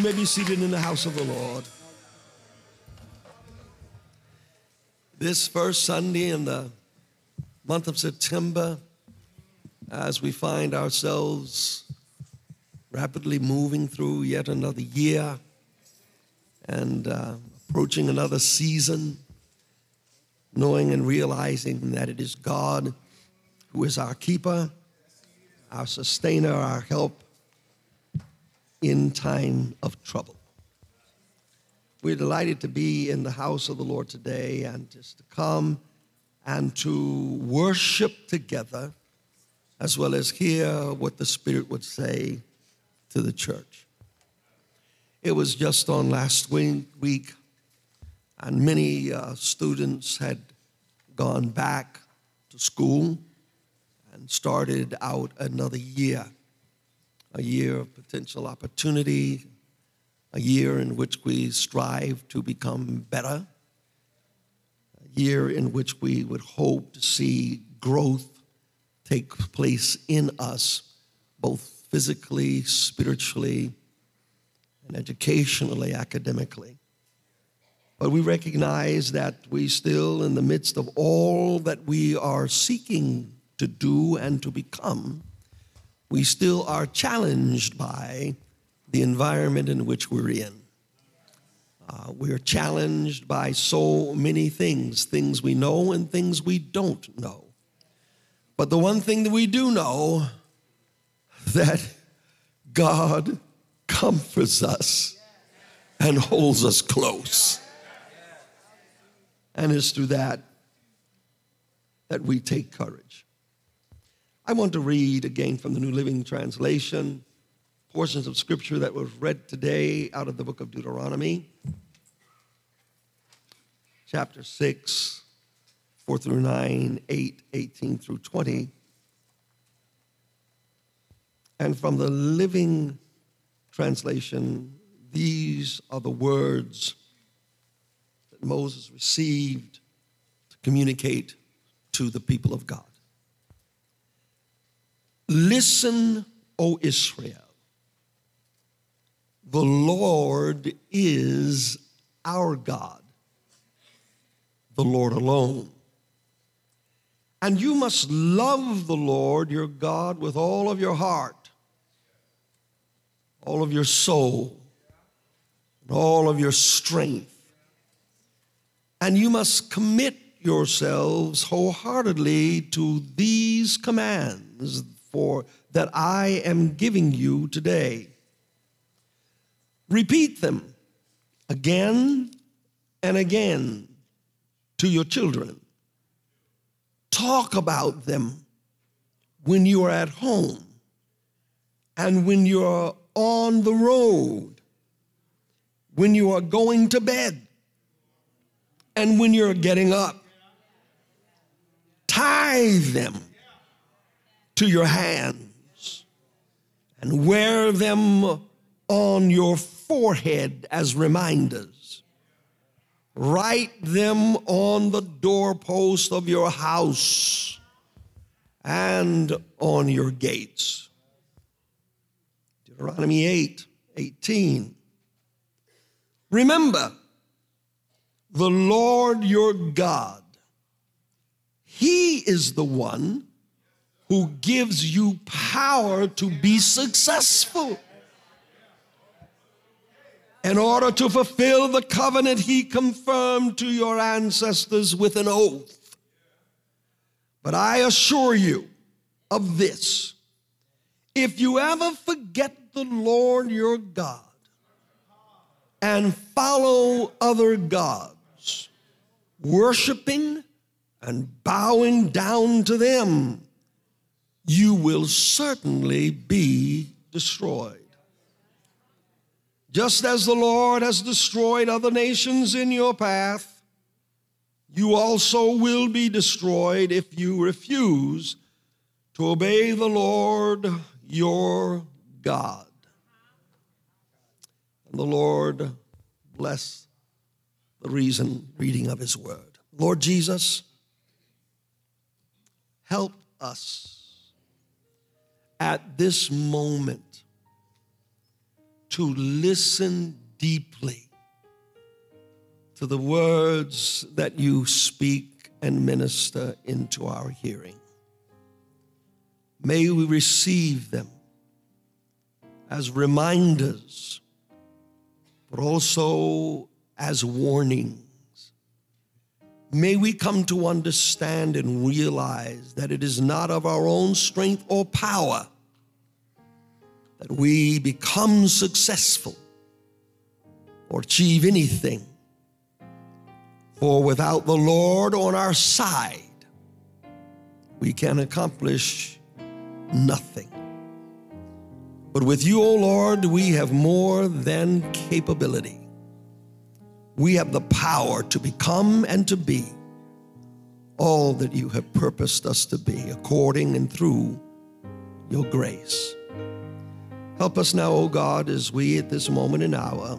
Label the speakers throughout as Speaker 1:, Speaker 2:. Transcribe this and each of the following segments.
Speaker 1: You may be seated in the house of the Lord. This first Sunday in the month of September, as we find ourselves rapidly moving through yet another year and uh, approaching another season, knowing and realizing that it is God who is our keeper, our sustainer, our help in time of trouble. We're delighted to be in the house of the Lord today and just to come and to worship together as well as hear what the Spirit would say to the church. It was just on last week, and many uh, students had gone back to school and started out another year a year of potential opportunity, a year in which we strive to become better, a year in which we would hope to see growth take place in us, both physically, spiritually, and educationally, academically. But we recognize that we still, in the midst of all that we are seeking to do and to become, we still are challenged by the environment in which we're in. Uh, we're challenged by so many things, things we know and things we don't know. But the one thing that we do know that God comforts us and holds us close. And it's through that that we take courage. I want to read again from the New Living Translation portions of scripture that was read today out of the book of Deuteronomy, chapter 6, 4 through 9, 8, 18 through 20. And from the Living Translation, these are the words that Moses received to communicate to the people of God. Listen, O Israel. The Lord is our God, the Lord alone. And you must love the Lord your God with all of your heart, all of your soul, and all of your strength. And you must commit yourselves wholeheartedly to these commands for that I am giving you today. Repeat them again and again to your children. Talk about them when you are at home and when you're on the road, when you are going to bed, and when you're getting up. Tie them to your hands and wear them on your forehead as reminders. Write them on the doorpost of your house and on your gates. Deuteronomy 8 18. Remember the Lord your God, He is the one who gives you power to be successful. In order to fulfill the covenant he confirmed to your ancestors with an oath. But I assure you of this if you ever forget the Lord your God and follow other gods, worshiping and bowing down to them, you will certainly be destroyed. Just as the Lord has destroyed other nations in your path, you also will be destroyed if you refuse to obey the Lord your God. And the Lord bless the reason reading of his word. Lord Jesus, help us at this moment to listen deeply to the words that you speak and minister into our hearing. May we receive them as reminders, but also as warnings. May we come to understand and realize that it is not of our own strength or power that we become successful or achieve anything. For without the Lord on our side, we can accomplish nothing. But with you, O Lord, we have more than capability. We have the power to become and to be all that you have purposed us to be according and through your grace. Help us now, O God, as we at this moment and hour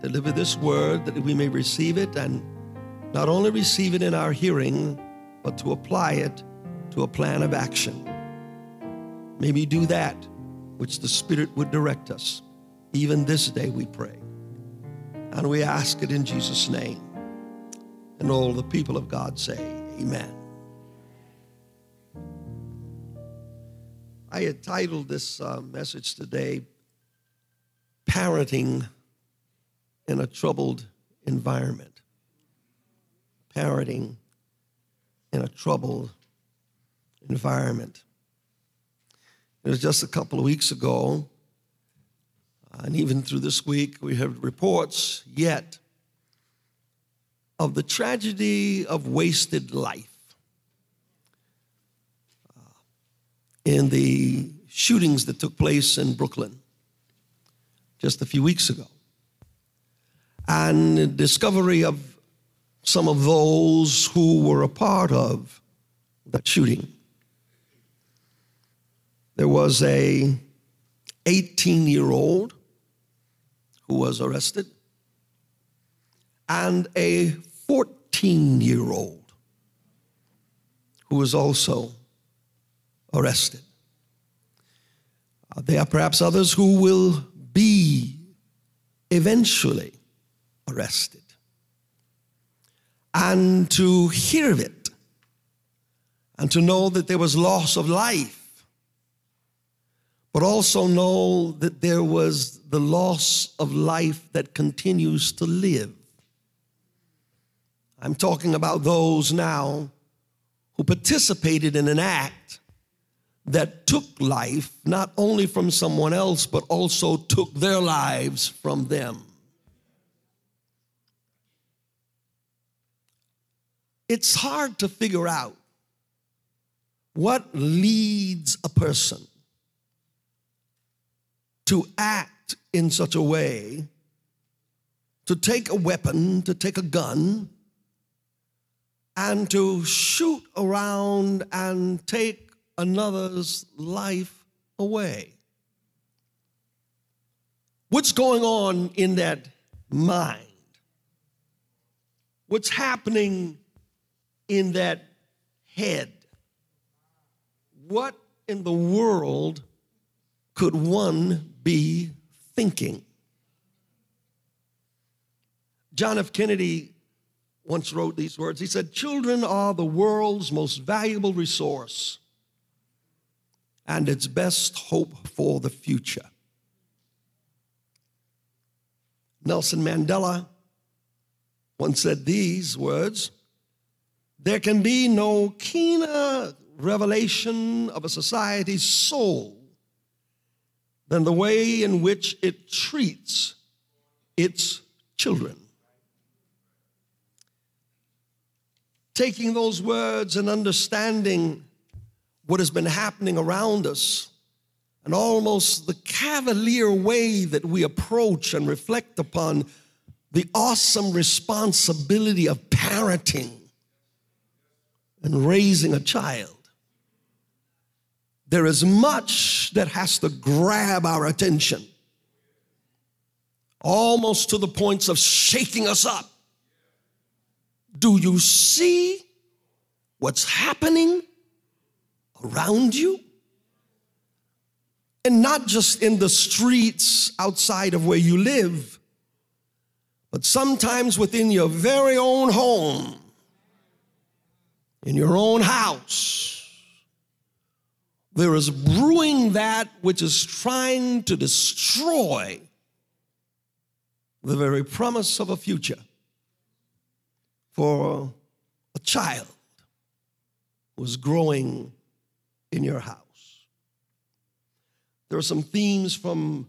Speaker 1: deliver this word that we may receive it and not only receive it in our hearing, but to apply it to a plan of action. May we do that which the Spirit would direct us. Even this day we pray. And we ask it in Jesus' name. And all the people of God say, Amen. I had titled this uh, message today, Parenting in a Troubled Environment. Parenting in a troubled environment. It was just a couple of weeks ago, and even through this week, we have reports yet of the tragedy of wasted life. Uh, in the shootings that took place in Brooklyn just a few weeks ago. And the discovery of some of those who were a part of that shooting. There was a 18 year old who was arrested and a 14 year old who was also arrested. Uh, there are perhaps others who will be eventually arrested. And to hear of it and to know that there was loss of life, but also know that there was the loss of life that continues to live. I'm talking about those now who participated in an act that took life not only from someone else, but also took their lives from them. It's hard to figure out what leads a person to act in such a way to take a weapon, to take a gun, and to shoot around and take another's life away. What's going on in that mind? What's happening in that head? What in the world could one be thinking? John F. Kennedy once wrote these words. He said, Children are the world's most valuable resource and its best hope for the future. Nelson Mandela once said these words There can be no keener revelation of a society's soul than the way in which it treats its children. Taking those words and understanding what has been happening around us and almost the cavalier way that we approach and reflect upon the awesome responsibility of parenting and raising a child. There is much that has to grab our attention, almost to the points of shaking us up. Do you see what's happening? around you? And not just in the streets outside of where you live, but sometimes within your very own home, in your own house, there is brewing that which is trying to destroy the very promise of a future for a child who's growing in your house. There are some themes from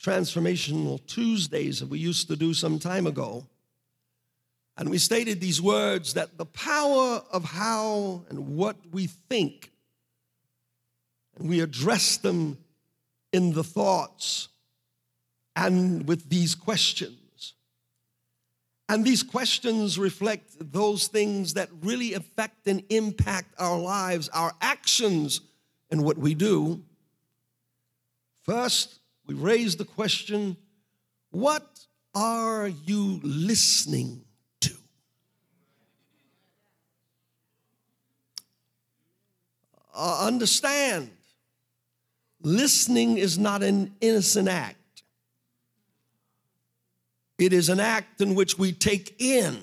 Speaker 1: transformational Tuesdays that we used to do some time ago. And we stated these words that the power of how and what we think, we address them in the thoughts and with these questions. And these questions reflect those things that really affect and impact our lives, our actions, and what we do. First, we raise the question what are you listening to? Uh, understand, listening is not an innocent act, it is an act in which we take in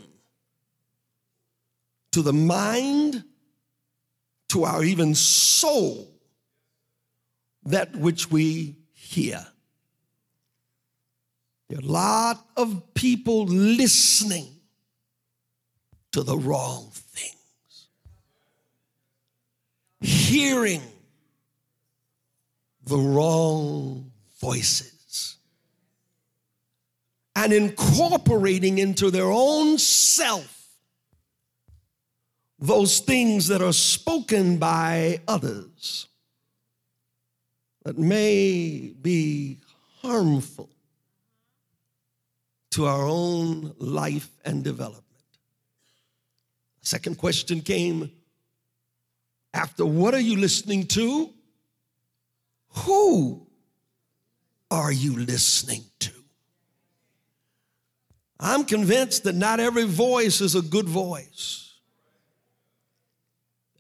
Speaker 1: to the mind, to our even soul that which we hear. There are a lot of people listening to the wrong things, hearing the wrong voices, and incorporating into their own self those things that are spoken by others that may be harmful to our own life and development. Second question came after what are you listening to? Who are you listening to? I'm convinced that not every voice is a good voice.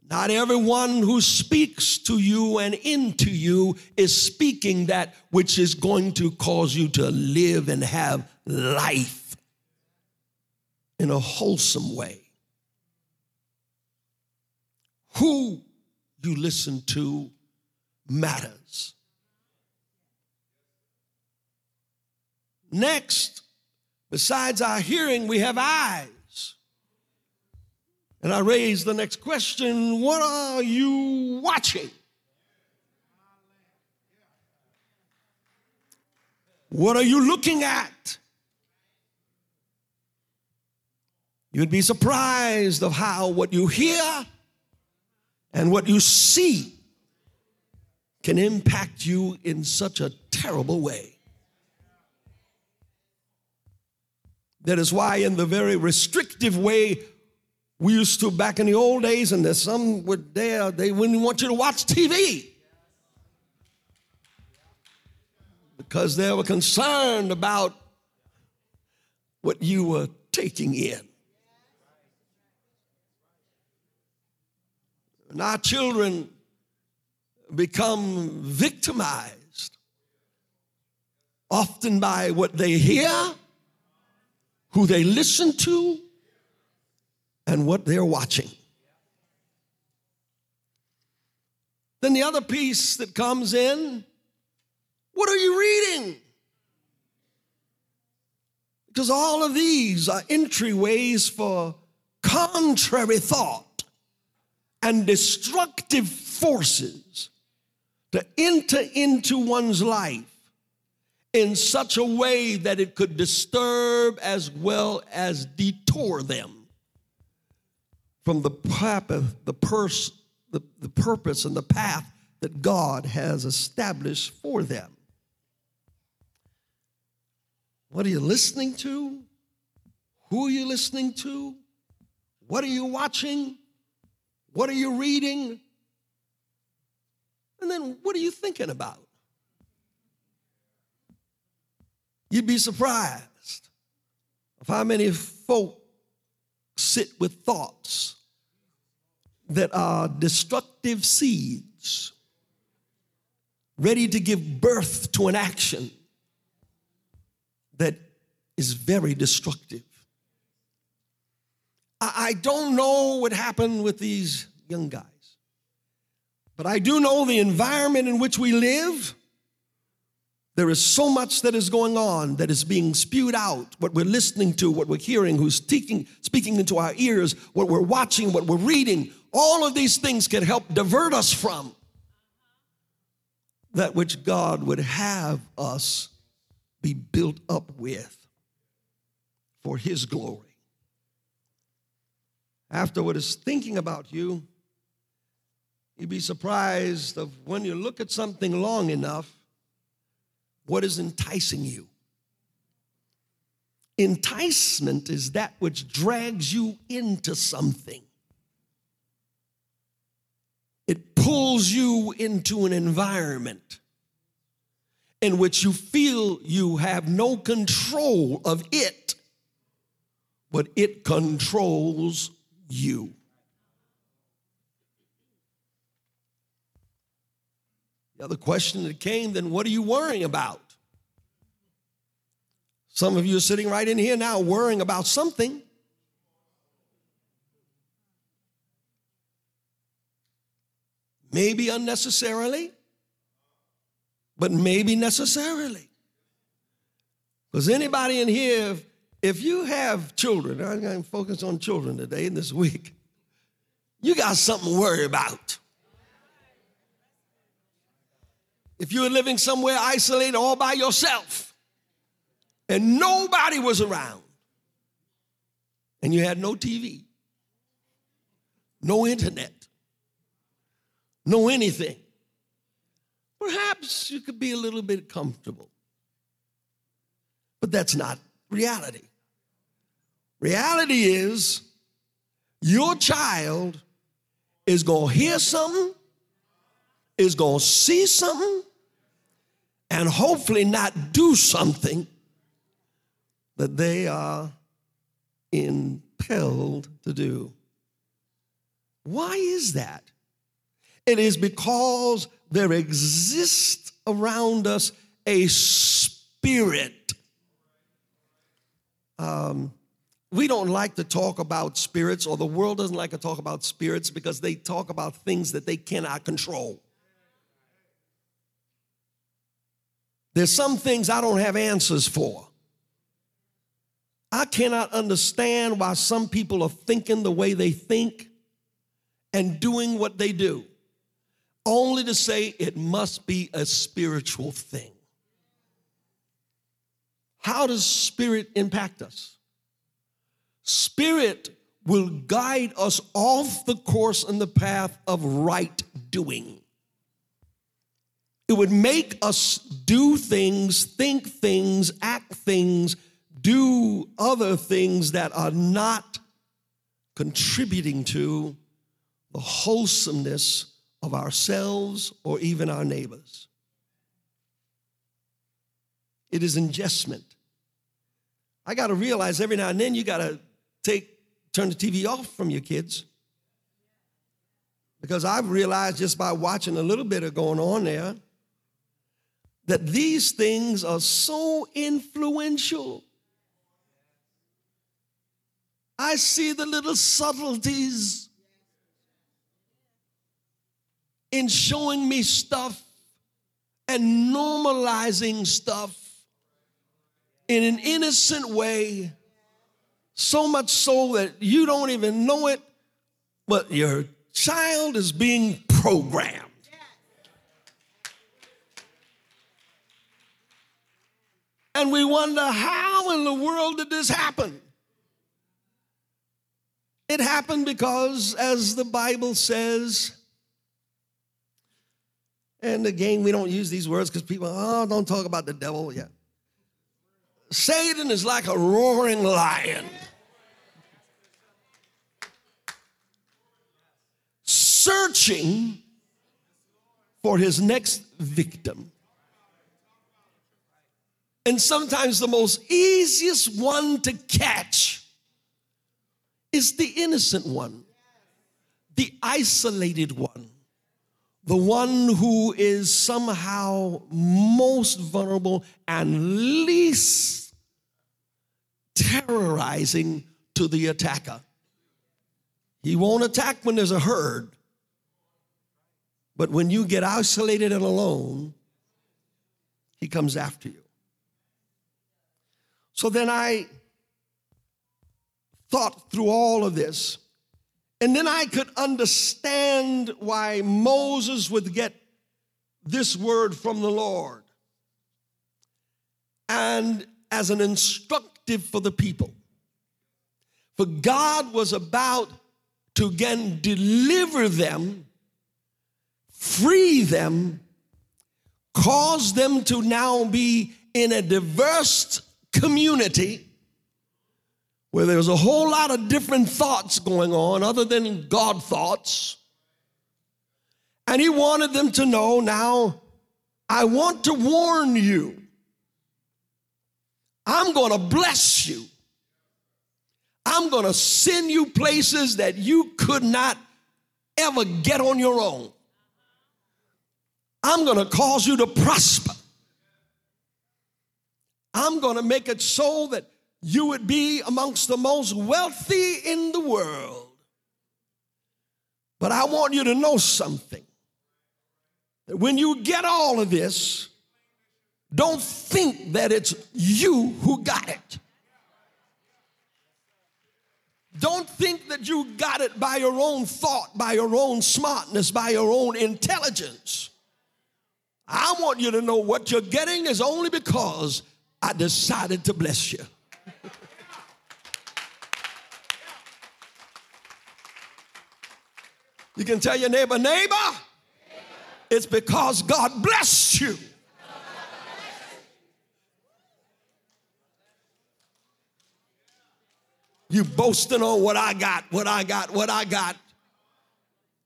Speaker 1: Not everyone who speaks to you and into you is speaking that which is going to cause you to live and have life in a wholesome way. Who you listen to matters. Next, besides our hearing, we have eyes. And I raise the next question what are you watching? What are you looking at? You'd be surprised of how what you hear and what you see can impact you in such a terrible way. That is why, in the very restrictive way we used to back in the old days, and there's some were there, uh, they wouldn't want you to watch TV. Because they were concerned about what you were taking in. And our children become victimized often by what they hear, who they listen to, and what they're watching. Then the other piece that comes in what are you reading? Because all of these are entryways for contrary thought and destructive forces to enter into one's life in such a way that it could disturb as well as detour them from the purpose, the, purse, the, the purpose and the path that God has established for them. What are you listening to? Who are you listening to? What are you watching? What are you reading? And then what are you thinking about? You'd be surprised of how many folk sit with thoughts that are destructive seeds ready to give birth to an action that is very destructive. I, I don't know what happened with these young guys, but I do know the environment in which we live. There is so much that is going on that is being spewed out, what we're listening to, what we're hearing, who's speaking, speaking into our ears, what we're watching, what we're reading. All of these things can help divert us from that which God would have us be built up with for His glory. After what is thinking about you, you'd be surprised of when you look at something long enough, what is enticing you. Enticement is that which drags you into something. It pulls you into an environment in which you feel you have no control of it, but it controls you. The other question that came then, what are you worrying about? Some of you are sitting right in here now worrying about something. Maybe unnecessarily, but maybe necessarily. Because anybody in here, if you have children, I'm going to focus on children today and this week, you got something to worry about. If you were living somewhere isolated all by yourself and nobody was around, and you had no TV, no internet, no anything, perhaps you could be a little bit comfortable. But that's not reality. Reality is your child is going to hear something, is going to see something, and hopefully not do something that they are impelled to do. Why is that? It is because there exists around us a spirit. Um, we don't like to talk about spirits, or the world doesn't like to talk about spirits because they talk about things that they cannot control. There's some things I don't have answers for. I cannot understand why some people are thinking the way they think and doing what they do only to say it must be a spiritual thing. How does spirit impact us? Spirit will guide us off the course and the path of right doing. It would make us do things, think things, act things, do other things that are not contributing to the wholesomeness of ourselves or even our neighbors. It is ingestment. I got to realize every now and then you got to take turn the TV off from your kids. Because I've realized just by watching a little bit of going on there that these things are so influential. I see the little subtleties in showing me stuff and normalizing stuff in an innocent way, so much so that you don't even know it, but your child is being programmed. And we wonder how in the world did this happen? It happened because, as the Bible says, and again, we don't use these words because people, oh, don't talk about the devil. Yeah. Satan is like a roaring lion. Searching for his next victim. And sometimes the most easiest one to catch is the innocent one, the isolated one the one who is somehow most vulnerable and least terrorizing to the attacker. He won't attack when there's a herd, but when you get isolated and alone, he comes after you. So then I thought through all of this, and then I could understand why Moses would get this word from the Lord and as an instructive for the people. For God was about to again deliver them, free them, cause them to now be in a diverse community where there's a whole lot of different thoughts going on other than God thoughts. And he wanted them to know now, I want to warn you. I'm going to bless you. I'm going to send you places that you could not ever get on your own. I'm going to cause you to prosper. I'm going to make it so that you would be amongst the most wealthy in the world. But I want you to know something that when you get all of this, don't think that it's you who got it. Don't think that you got it by your own thought, by your own smartness, by your own intelligence. I want you to know what you're getting is only because I decided to bless you. You can tell your neighbor, neighbor, it's because God blessed you. You boasting on what I got, what I got, what I got.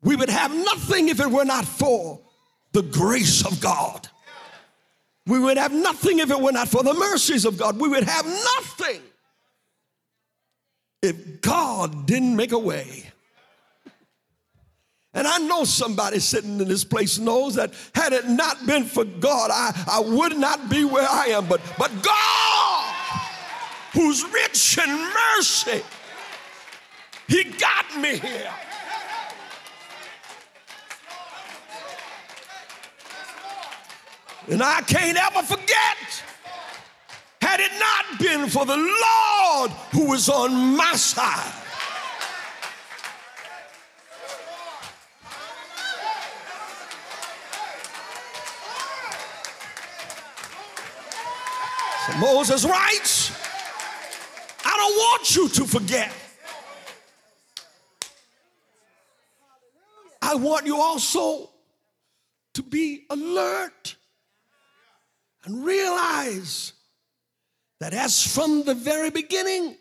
Speaker 1: We would have nothing if it were not for the grace of God. We would have nothing if it were not for the mercies of God. We would have nothing if God didn't make a way. And I know somebody sitting in this place knows that had it not been for God, I, I would not be where I am. But, but God, who's rich in mercy, He got me here. And I can't ever forget, had it not been for the Lord who was on my side. So Moses writes, I don't want you to forget. I want you also to be alert and realize that as from the very beginning,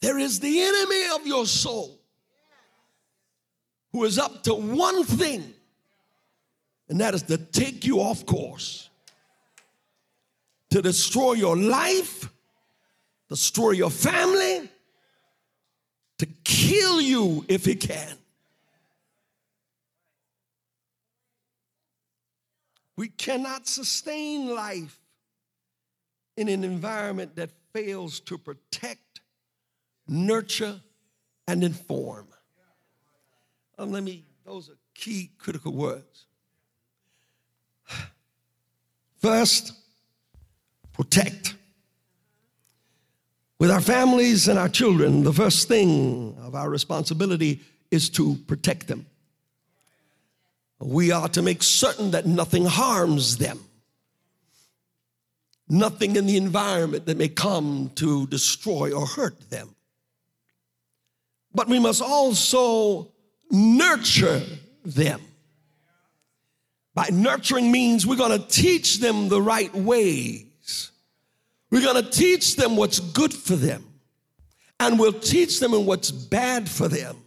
Speaker 1: there is the enemy of your soul who is up to one thing, and that is to take you off course to destroy your life, destroy your family, to kill you if he can. We cannot sustain life in an environment that fails to protect, nurture, and inform. Um, let me, those are key critical words. First, protect. With our families and our children, the first thing of our responsibility is to protect them. We are to make certain that nothing harms them, nothing in the environment that may come to destroy or hurt them. But we must also nurture them. By nurturing means we're going to teach them the right ways. we're going to teach them what's good for them, and we'll teach them what's bad for them.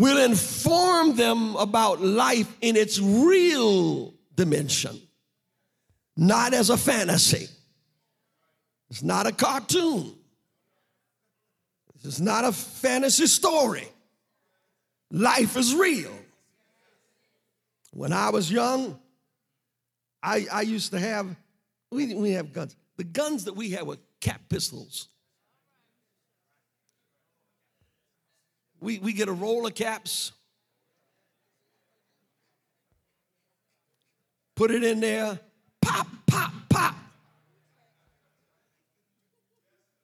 Speaker 1: We'll inform them about life in its real dimension, not as a fantasy. It's not a cartoon. This is not a fantasy story. Life is real. When I was young, I, I used to have, we didn't have guns. The guns that we had were cap pistols. We, we get a roll of caps, put it in there, pop, pop, pop.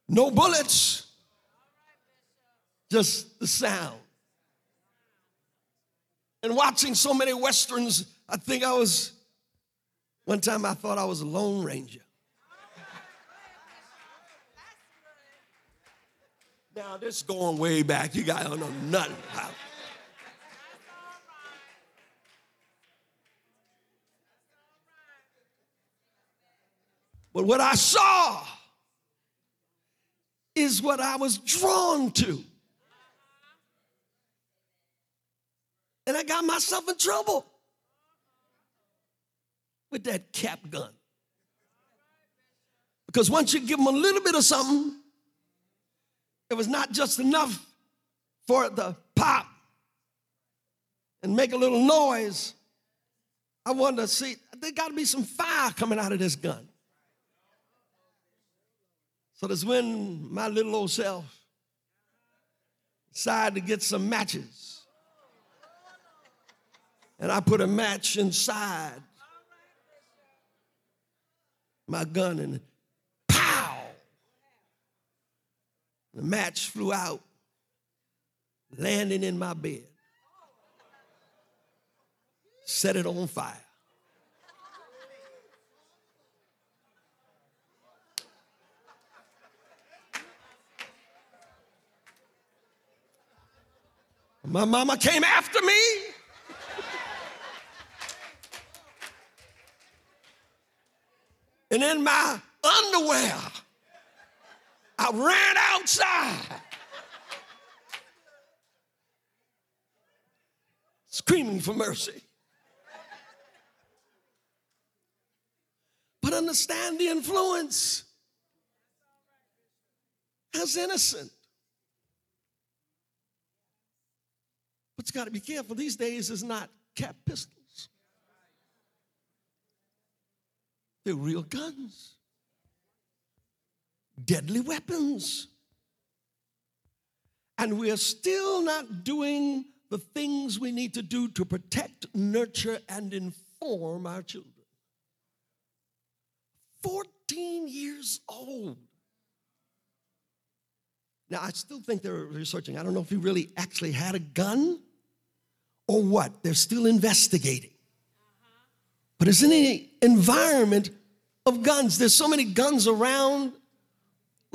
Speaker 1: No bullets, just the sound. And watching so many westerns, I think I was, one time I thought I was a Lone Ranger. Now, this going way back. You guys don't know nothing about it. But what I saw is what I was drawn to. And I got myself in trouble with that cap gun. Because once you give them a little bit of something, it was not just enough for the pop and make a little noise. I wanted to see, there got to be some fire coming out of this gun. So that's when my little old self decided to get some matches. And I put a match inside my gun and The match flew out, landing in my bed. Set it on fire. My mama came after me. and in my underwear, I ran outside. Screaming for mercy. But understand the influence as innocent. But you got to be careful. These days is not cap pistols. They're real guns deadly weapons. And we are still not doing the things we need to do to protect, nurture, and inform our children. 14 years old. Now, I still think they're researching. I don't know if he really actually had a gun or what. They're still investigating. But it's in the environment of guns. There's so many guns around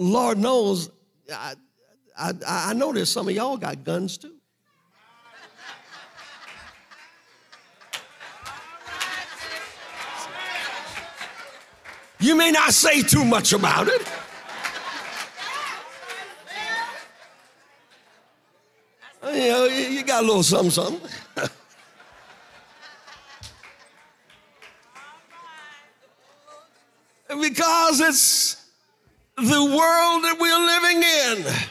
Speaker 1: Lord knows, I, I, I know there's some of y'all got guns too. You may not say too much about it. You know, you got a little something, something. because it's the world that we're living in.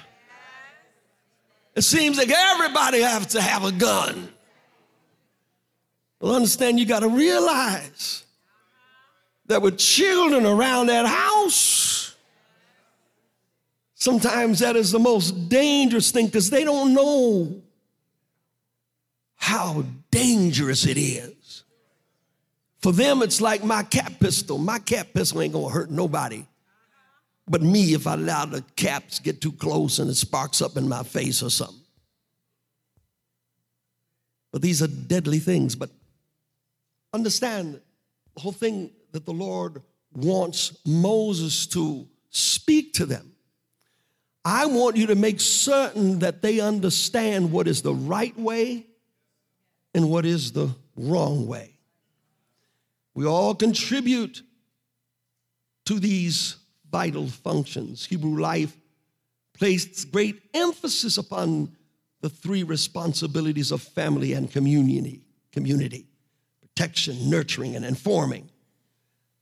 Speaker 1: It seems like everybody has to have a gun. Well, understand you got to realize that with children around that house, sometimes that is the most dangerous thing because they don't know how dangerous it is. For them, it's like my cap pistol. My cap pistol ain't gonna hurt nobody but me if I allow the caps get too close and it sparks up in my face or something. But these are deadly things. But understand the whole thing that the Lord wants Moses to speak to them. I want you to make certain that they understand what is the right way and what is the wrong way. We all contribute to these vital functions. Hebrew life placed great emphasis upon the three responsibilities of family and community community protection nurturing and informing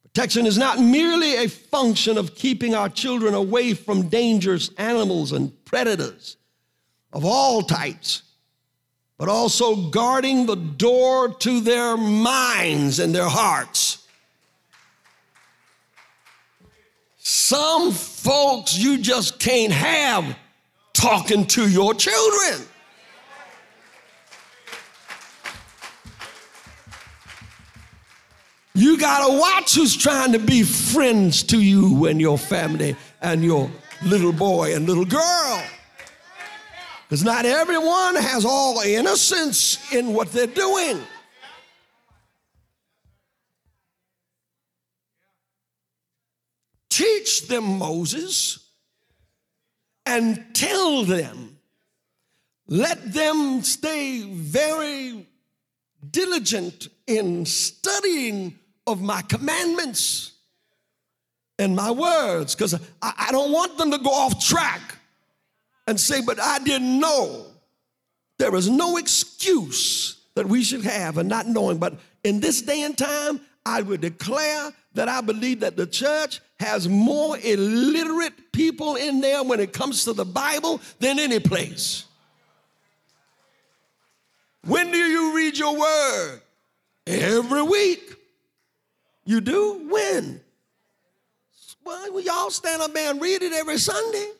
Speaker 1: protection is not merely a function of keeping our children away from dangerous animals and predators of all types but also guarding the door to their minds and their hearts. Some folks you just can't have talking to your children. You got to watch who's trying to be friends to you and your family and your little boy and little girl. Because not everyone has all innocence in what they're doing. Teach them, Moses, and tell them. Let them stay very diligent in studying of my commandments and my words because I, I, don't want them to go off track and say, but I didn't know. There is no excuse that we should have and not knowing. But in this day and time, I would declare that I believe that the church has more illiterate people in there when it comes to the Bible than any place. When do you read your word? Every week. You do? When? Well, y'all stand up there and read it every Sunday.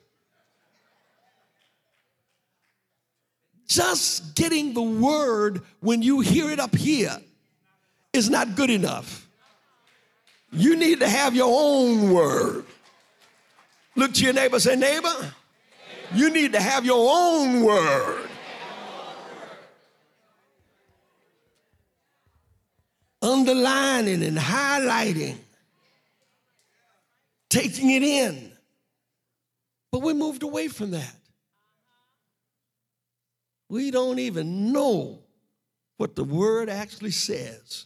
Speaker 1: just getting the word when you hear it up here is not good enough. You need to have your own word. Look to your neighbor, say, neighbor, you need to have your own word. Underlining and highlighting, taking it in. But we moved away from that. We don't even know what the word actually says.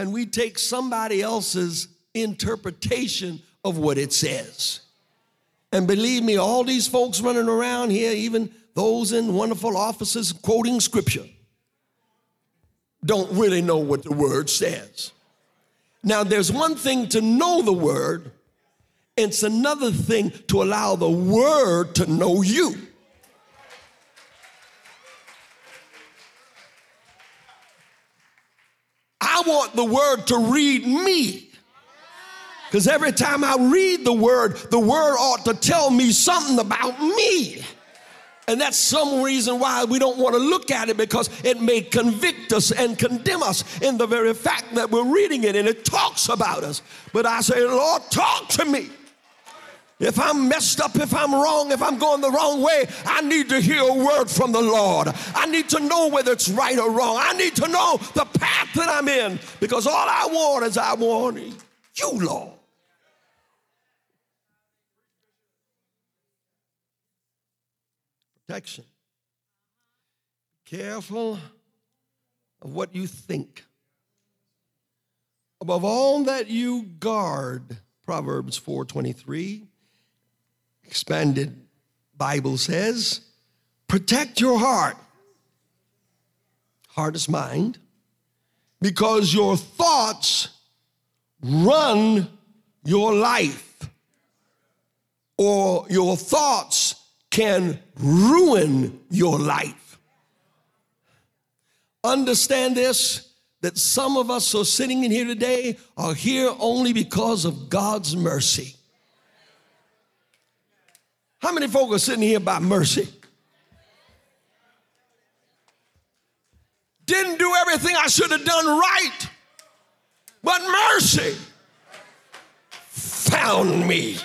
Speaker 1: And we take somebody else's interpretation of what it says. And believe me, all these folks running around here, even those in wonderful offices quoting scripture, don't really know what the word says. Now, there's one thing to know the word, it's another thing to allow the word to know you. I want the word to read me. Because every time I read the word, the word ought to tell me something about me. And that's some reason why we don't want to look at it because it may convict us and condemn us in the very fact that we're reading it and it talks about us. But I say, Lord, talk to me. If I'm messed up, if I'm wrong, if I'm going the wrong way, I need to hear a word from the Lord. I need to know whether it's right or wrong. I need to know the path that I'm in because all I want is I want you, Lord. Protection. Careful of what you think. Above all that you guard, Proverbs 4:23 expanded Bible says, protect your heart. Heart is mind, because your thoughts run your life, or your thoughts can ruin your life. Understand this that some of us who are sitting in here today are here only because of God's mercy. How many folk are sitting here by mercy? Didn't do everything I should have done right, but mercy found me.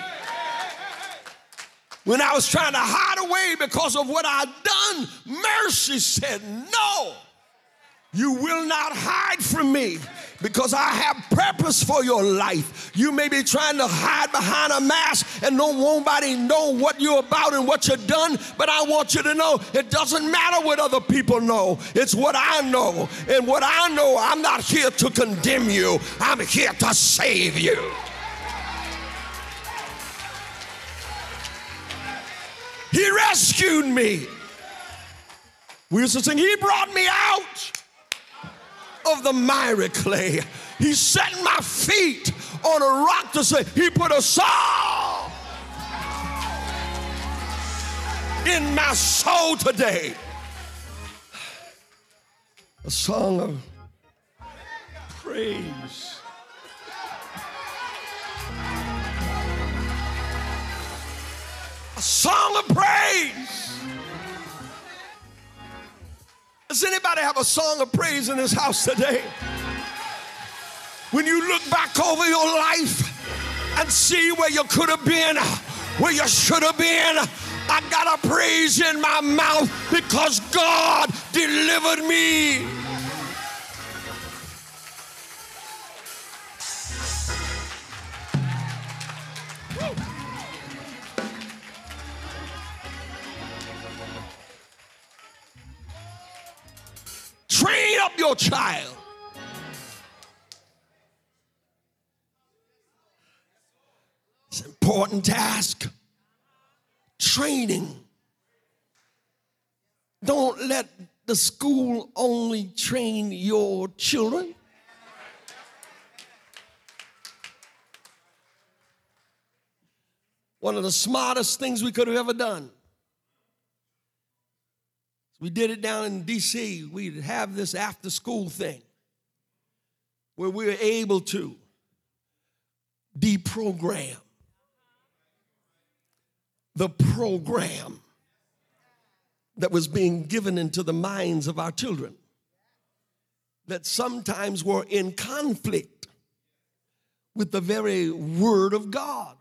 Speaker 1: When I was trying to hide away because of what I'd done, mercy said, No, you will not hide from me because I have purpose for your life. You may be trying to hide behind a mask and no nobody know what you're about and what you've done, but I want you to know it doesn't matter what other people know. It's what I know. And what I know, I'm not here to condemn you. I'm here to save you. He rescued me. We used to sing, He brought me out of the miry clay. He set my feet on a rock to say, He put a song in my soul today. a song of praise. A song of praise. Does anybody have a song of praise in this house today? When you look back over your life and see where you could have been, where you should have been, I got a praise in my mouth because God delivered me. Child. It's an important task. Training. Don't let the school only train your children. One of the smartest things we could have ever done. We did it down in DC. We'd have this after school thing where we were able to deprogram the program that was being given into the minds of our children that sometimes were in conflict with the very word of God.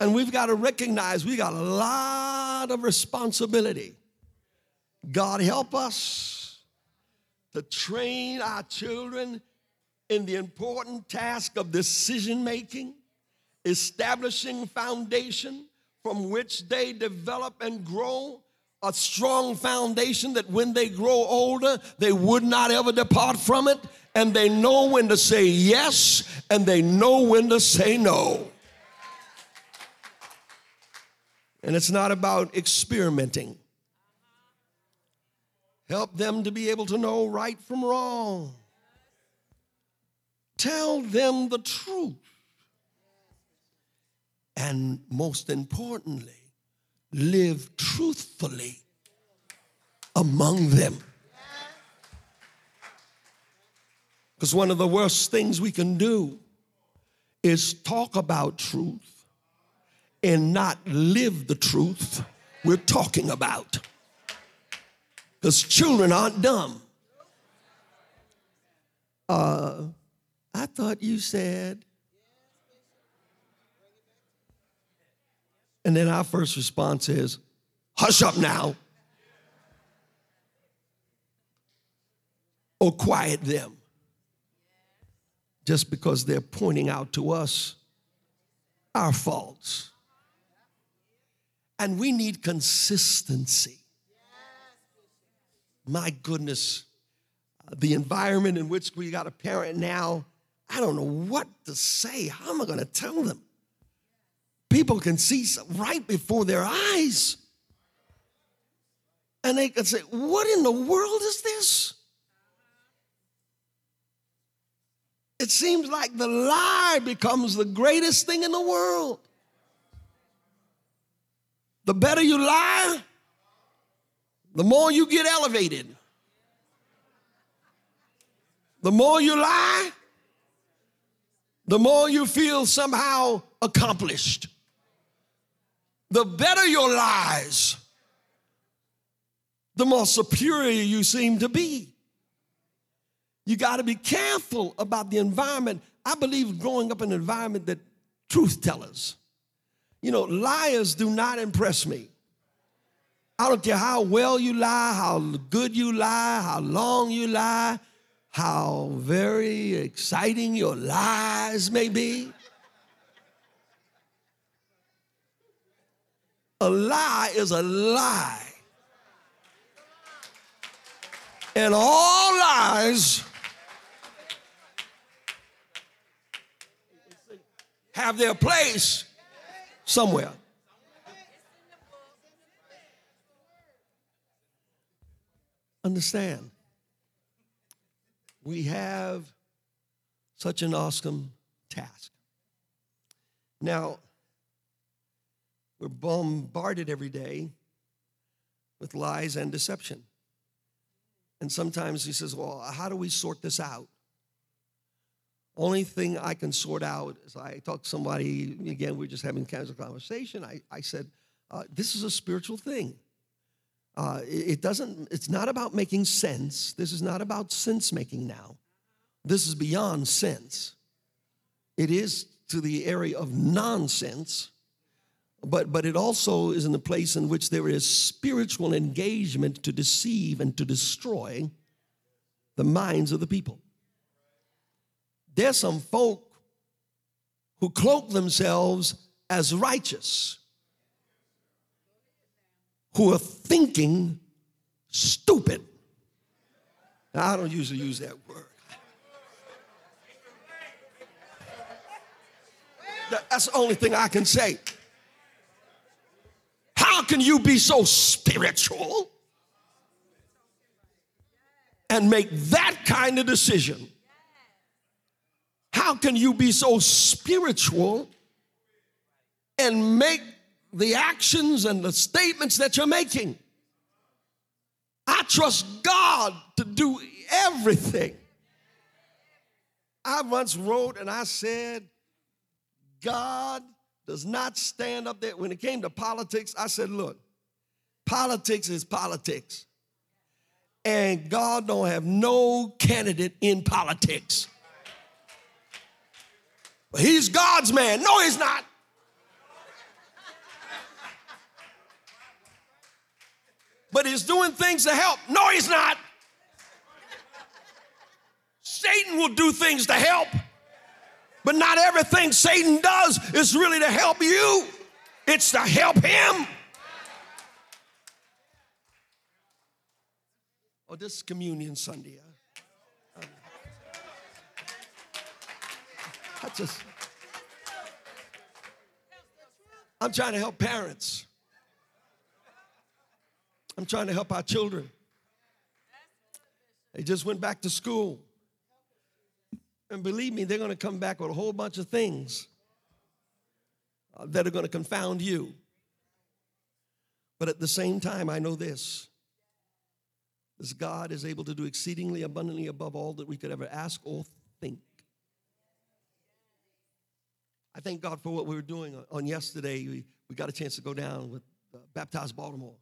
Speaker 1: And we've got to recognize we got a lot of responsibility. God help us to train our children in the important task of decision making, establishing foundation from which they develop and grow a strong foundation that when they grow older, they would not ever depart from it. And they know when to say yes and they know when to say no. And it's not about experimenting. Help them to be able to know right from wrong. Tell them the truth. And most importantly, live truthfully among them. Because one of the worst things we can do is talk about truth and not live the truth we're talking about. Because children aren't dumb. Uh, I thought you said. And then our first response is, hush up now. Or quiet them. Just because they're pointing out to us our faults. And we need consistency. My goodness, the environment in which we got a parent now, I don't know what to say. How am I going to tell them? People can see right before their eyes. And they can say, What in the world is this? It seems like the lie becomes the greatest thing in the world. The better you lie, the more you get elevated. The more you lie, the more you feel somehow accomplished. The better your lies, the more superior you seem to be. You got to be careful about the environment. I believe growing up in an environment that truth tellers, you know, liars do not impress me. I don't care how well you lie, how good you lie, how long you lie, how very exciting your lies may be. A lie is a lie. And all lies have their place somewhere. Understand, we have such an awesome task. Now, we're bombarded every day with lies and deception. And sometimes he says, Well, how do we sort this out? Only thing I can sort out is I talked to somebody, again, we are just having casual conversation. I, I said, uh, This is a spiritual thing. Uh, it, doesn't, it's not about making sense. This is not about sense making now. This is beyond sense. It is to the area of nonsense but, but it also is in the place in which there is spiritual engagement to deceive and to destroy the minds of the people. There's some folk who cloak themselves as righteous, who are thinking stupid. Now, I don't usually use that word. That's the only thing I can say. How can you be so spiritual and make that kind of decision? How can you be so spiritual and make the actions and the statements that you're making? I trust God to do everything. I once wrote and I said, God does not stand up there. When it came to politics, I said, look, politics is politics. And God don't have no candidate in politics. But he's God's man. No, he's not. But he's doing things to help. No, he's not. Satan will do things to help. But not everything Satan does is really to help you, it's to help him. Oh, this is Communion Sunday. I, just, I'm trying to help parents. I'm trying to help our children. They just went back to school. And believe me, they're going to come back with a whole bunch of things uh, that are going to confound you. But at the same time, I know this. This God is able to do exceedingly abundantly above all that we could ever ask or think. I thank God for what we were doing on yesterday. We, we got a chance to go down with uh, Baptized Baltimore.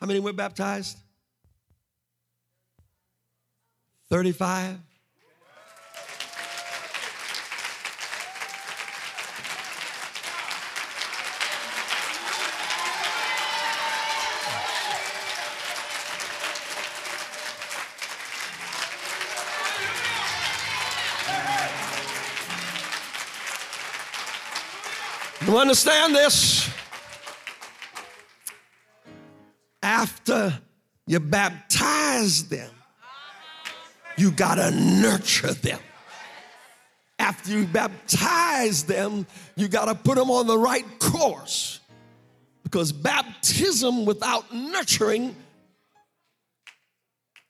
Speaker 1: How many were baptized? 35? You understand this? After you baptize them, you got to nurture them. After you baptize them, you got to put them on the right course. Because baptism without nurturing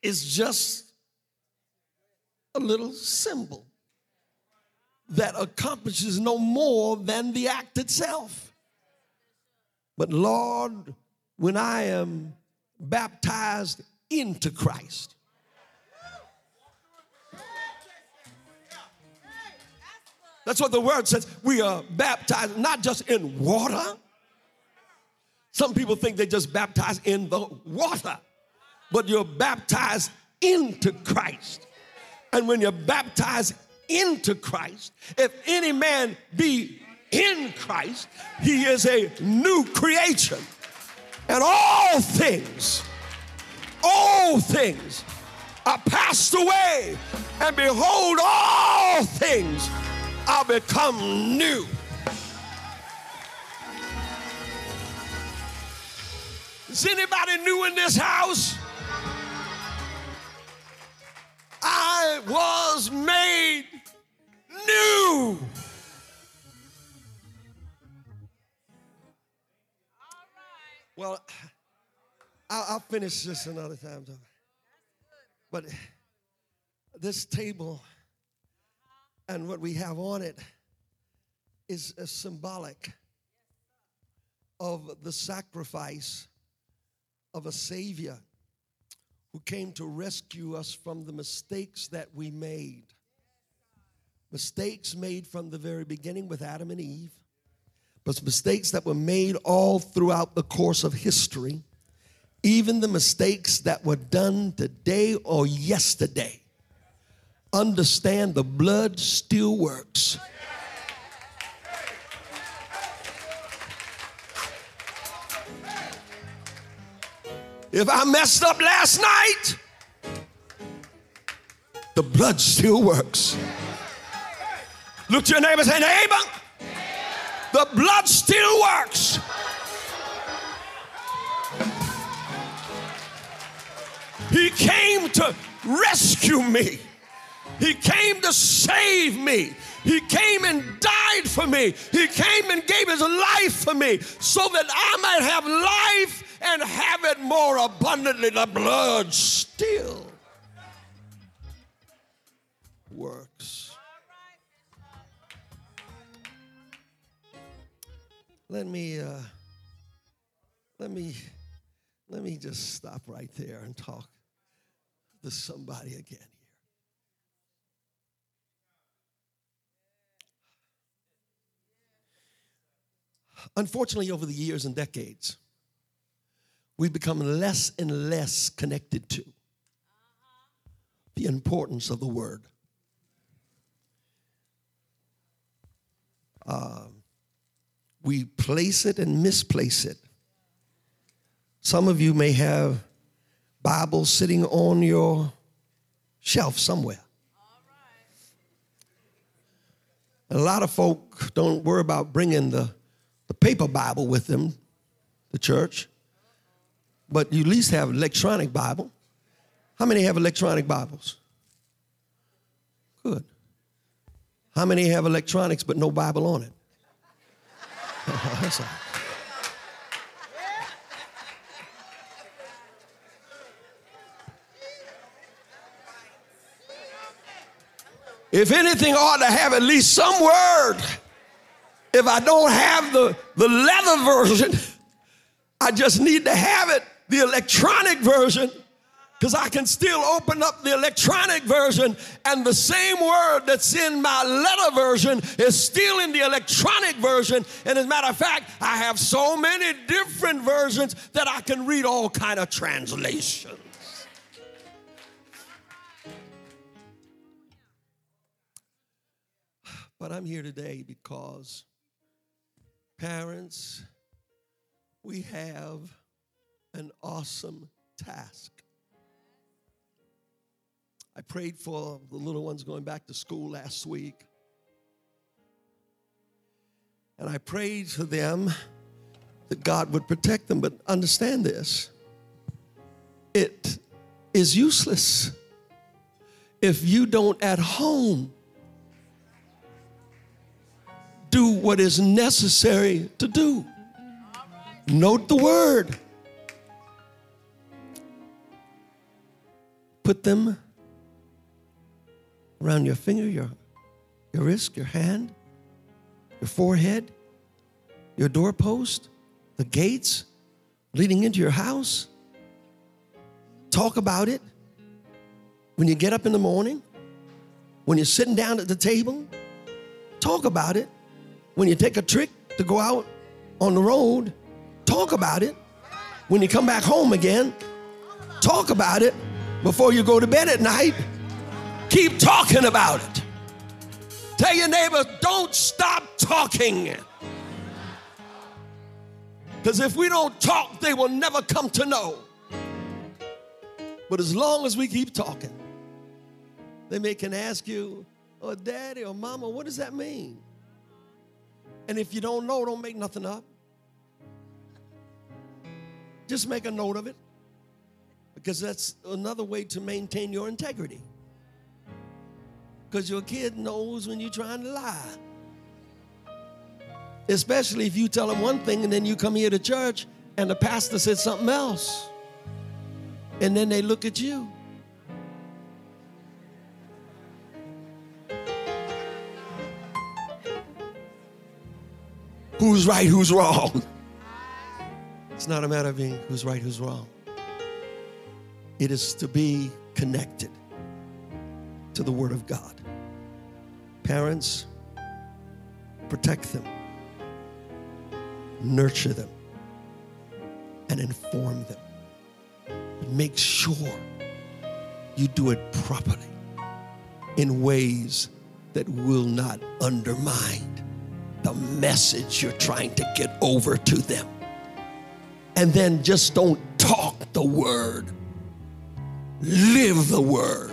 Speaker 1: is just a little symbol that accomplishes no more than the act itself. But Lord, when I am baptized into Christ. That's what the word says. We are baptized not just in water. Some people think they just baptized in the water, but you're baptized into Christ. And when you're baptized into Christ, if any man be in Christ, he is a new creation. And all things, all things are passed away. And behold, all things are become new. Is anybody new in this house? I was made new. Well, I'll, finish this another time. Though. But this table and what we have on it is a symbolic of the sacrifice of a Savior who came to rescue us from the mistakes that we made. Mistakes made from the very beginning with Adam and Eve, but mistakes that were made all throughout the course of history, even the mistakes that were done today or yesterday. Understand the blood still works. If I messed up last night, the blood still works. Look to your neighbor and say, neighbor, the blood still works. He came to rescue me. He came to save me. He came and died for me. He came and gave his life for me so that I might have life and have it more abundantly. The blood still works. Let me uh, let me let me just stop right there and talk to somebody again here. Unfortunately, over the years and decades, we've become less and less connected to the importance of the word. Uh, we place it and misplace it. Some of you may have Bibles sitting on your shelf somewhere. A lot of folk don't worry about bringing the, the paper Bible with them to church, but you at least have electronic Bible. How many have electronic Bibles? Good. How many have electronics but no Bible on it? If anything, I ought to have at least some word. If I don't have the, the leather version, I just need to have it, the electronic version, because I can still open up the electronic version and the same word that's in my letter version is still in the electronic version. And as a matter of fact, I have so many different versions that I can read all kind of translations. But I'm here today because parents, we have an awesome task. I prayed for the little ones going back to school last week. And I prayed for them that God would protect them. But understand this it is useless if you don't at home do what is necessary to do. Note the word. Put them around your finger, your, your wrist, your hand, your forehead, your doorpost, the gates leading into your house. Talk about it when you get up in the morning, when you're sitting down at the table. Talk about it when you take a trick to go out on the road, talk about it. When you come back home again, talk about it. Before you go to bed at night, keep talking about it. Tell your neighbor, don't stop talking. Because if we don't talk, they will never come to know. But as long as we keep talking, they may can ask you, oh, daddy or mama, what does that mean? And if you don't know, don't make nothing up. Just make a note of it because that's another way to maintain your integrity. Because your kid knows when you're trying to lie. Especially if you tell them one thing and then you come here to church and the pastor said something else. And then they look at you. who's right, who's wrong. It's not a matter of being who's right, who's wrong. It is to be connected to the Word of God. Parents, protect them, nurture them, and inform them. Make sure you do it properly in ways that will not undermine the message you're trying to get over to them. And then just don't talk the word, live the word.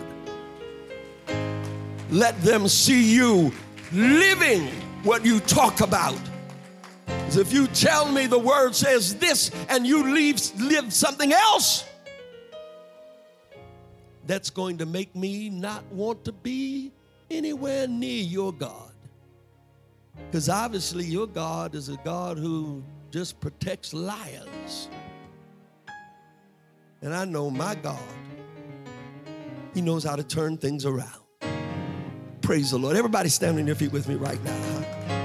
Speaker 1: Let them see you living what you talk about. If you tell me the word says this and you leave, live something else, that's going to make me not want to be anywhere near your God. Because obviously, your God is a God who just protects liars. And I know my God, He knows how to turn things around. Praise the Lord. Everybody stand on your feet with me right now.